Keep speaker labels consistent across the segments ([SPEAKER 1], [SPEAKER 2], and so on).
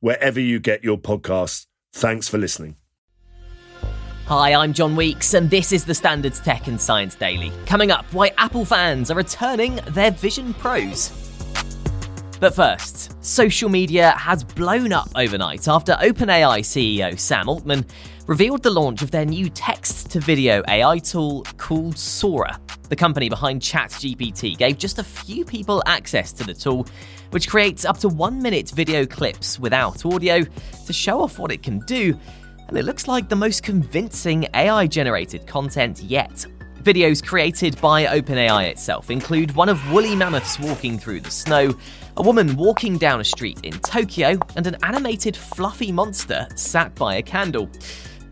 [SPEAKER 1] wherever you get your podcasts. Thanks for listening.
[SPEAKER 2] Hi, I'm John Weeks, and this is the Standards Tech and Science Daily. Coming up, why Apple fans are returning their Vision Pros. But first, social media has blown up overnight after OpenAI CEO Sam Altman revealed the launch of their new text to video AI tool called Sora. The company behind ChatGPT gave just a few people access to the tool, which creates up to one minute video clips without audio to show off what it can do. And it looks like the most convincing AI generated content yet. Videos created by OpenAI itself include one of woolly mammoths walking through the snow, a woman walking down a street in Tokyo, and an animated fluffy monster sat by a candle.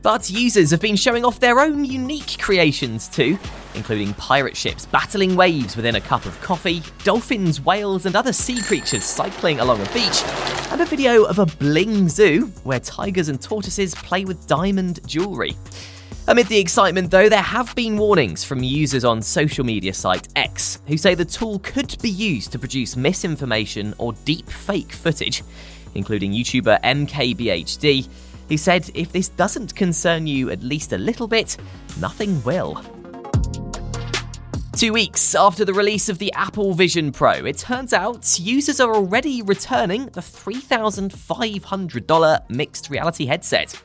[SPEAKER 2] But users have been showing off their own unique creations too, including pirate ships battling waves within a cup of coffee, dolphins, whales, and other sea creatures cycling along a beach, and a video of a bling zoo where tigers and tortoises play with diamond jewellery. Amid the excitement, though, there have been warnings from users on social media site X who say the tool could be used to produce misinformation or deep fake footage, including YouTuber MKBHD he said, if this doesn't concern you at least a little bit, nothing will. Two weeks after the release of the Apple Vision Pro, it turns out users are already returning the $3,500 mixed reality headset.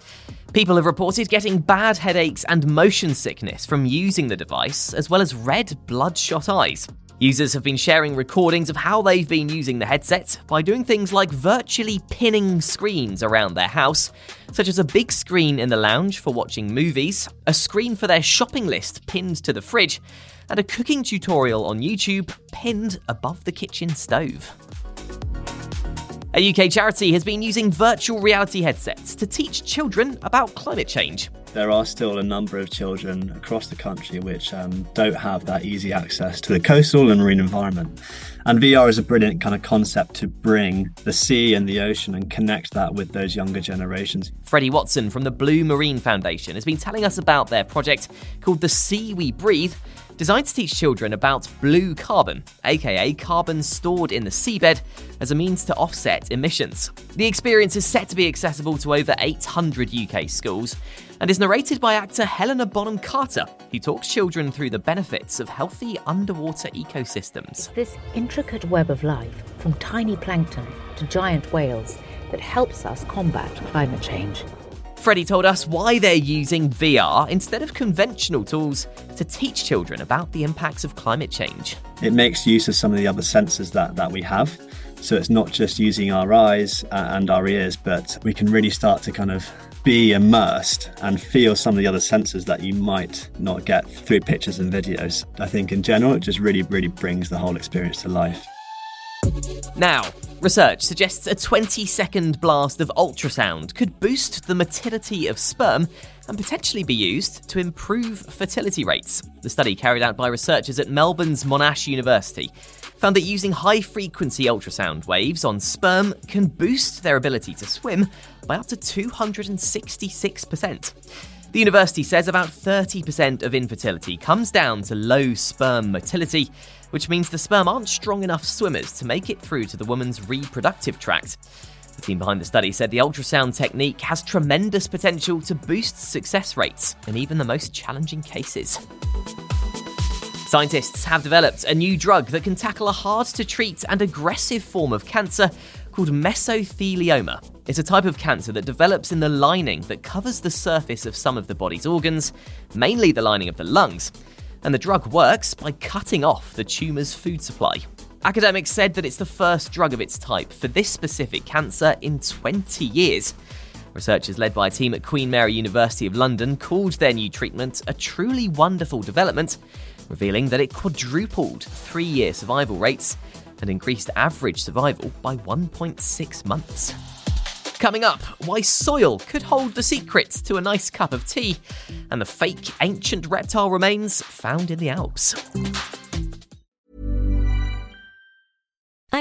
[SPEAKER 2] People have reported getting bad headaches and motion sickness from using the device, as well as red, bloodshot eyes. Users have been sharing recordings of how they've been using the headset by doing things like virtually pinning screens around their house, such as a big screen in the lounge for watching movies, a screen for their shopping list pinned to the fridge, and a cooking tutorial on YouTube pinned above the kitchen stove. A UK charity has been using virtual reality headsets to teach children about climate change
[SPEAKER 3] there are still a number of children across the country which um, don't have that easy access to the coastal and marine environment. And VR is a brilliant kind of concept to bring the sea and the ocean and connect that with those younger generations.
[SPEAKER 2] Freddie Watson from the Blue Marine Foundation has been telling us about their project called The Sea We Breathe designed to teach children about blue carbon, aka carbon stored in the seabed, as a means to offset emissions. The experience is set to be accessible to over 800 UK schools and is narrated by actor Helena Bonham Carter, who talks children through the benefits of healthy underwater ecosystems.
[SPEAKER 4] This intricate web of life, from tiny plankton to giant whales, that helps us combat climate change.
[SPEAKER 2] Freddie told us why they're using VR instead of conventional tools to teach children about the impacts of climate change.
[SPEAKER 3] It makes use of some of the other senses that, that we have. So it's not just using our eyes uh, and our ears, but we can really start to kind of be immersed and feel some of the other senses that you might not get through pictures and videos. I think in general, it just really, really brings the whole experience to life.
[SPEAKER 2] Now, research suggests a 20 second blast of ultrasound could boost the motility of sperm and potentially be used to improve fertility rates. The study, carried out by researchers at Melbourne's Monash University, found that using high frequency ultrasound waves on sperm can boost their ability to swim by up to 266%. The university says about 30% of infertility comes down to low sperm motility, which means the sperm aren't strong enough swimmers to make it through to the woman's reproductive tract. The team behind the study said the ultrasound technique has tremendous potential to boost success rates in even the most challenging cases. Scientists have developed a new drug that can tackle a hard to treat and aggressive form of cancer called mesothelioma. It's a type of cancer that develops in the lining that covers the surface of some of the body's organs, mainly the lining of the lungs. And the drug works by cutting off the tumour's food supply. Academics said that it's the first drug of its type for this specific cancer in 20 years. Researchers led by a team at Queen Mary University of London called their new treatment a truly wonderful development, revealing that it quadrupled three year survival rates and increased average survival by 1.6 months. Coming up, why soil could hold the secret to a nice cup of tea, and the fake ancient reptile remains found in the Alps.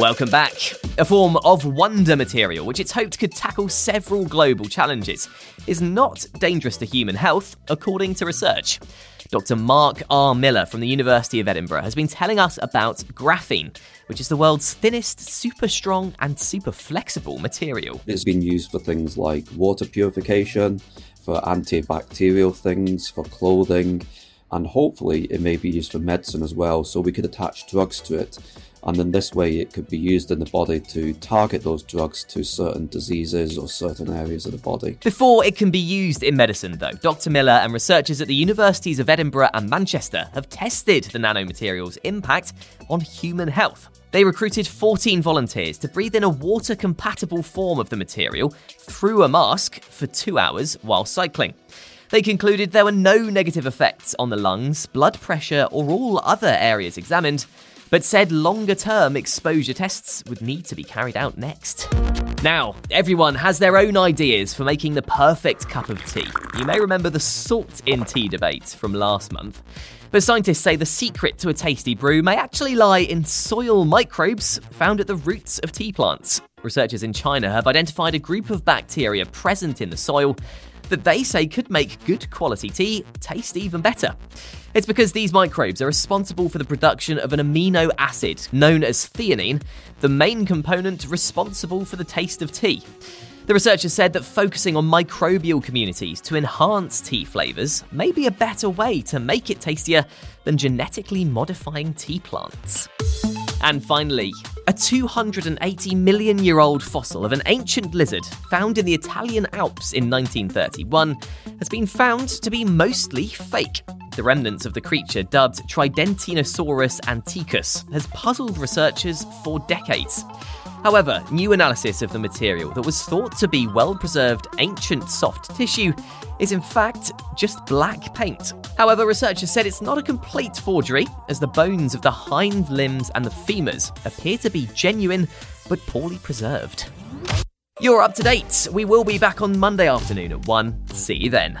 [SPEAKER 2] Welcome back. A form of wonder material, which it's hoped could tackle several global challenges, is not dangerous to human health, according to research. Dr. Mark R. Miller from the University of Edinburgh has been telling us about graphene, which is the world's thinnest, super strong, and super flexible material.
[SPEAKER 5] It's been used for things like water purification, for antibacterial things, for clothing, and hopefully it may be used for medicine as well. So we could attach drugs to it and in this way it could be used in the body to target those drugs to certain diseases or certain areas of the body.
[SPEAKER 2] Before it can be used in medicine, though, Dr. Miller and researchers at the universities of Edinburgh and Manchester have tested the nanomaterial's impact on human health. They recruited 14 volunteers to breathe in a water compatible form of the material through a mask for two hours while cycling. They concluded there were no negative effects on the lungs, blood pressure, or all other areas examined, but said longer term exposure tests would need to be carried out next. Now, everyone has their own ideas for making the perfect cup of tea. You may remember the salt in tea debate from last month. But scientists say the secret to a tasty brew may actually lie in soil microbes found at the roots of tea plants. Researchers in China have identified a group of bacteria present in the soil that they say could make good quality tea taste even better. It's because these microbes are responsible for the production of an amino acid known as theanine, the main component responsible for the taste of tea. The researchers said that focusing on microbial communities to enhance tea flavours may be a better way to make it tastier than genetically modifying tea plants. And finally, a 280 million year old fossil of an ancient lizard found in the Italian Alps in 1931 has been found to be mostly fake. The remnants of the creature, dubbed Tridentinosaurus antiquus, has puzzled researchers for decades. However, new analysis of the material that was thought to be well preserved ancient soft tissue is in fact just black paint. However, researchers said it's not a complete forgery, as the bones of the hind limbs and the femurs appear to be genuine but poorly preserved. You're up to date. We will be back on Monday afternoon at 1. See you then.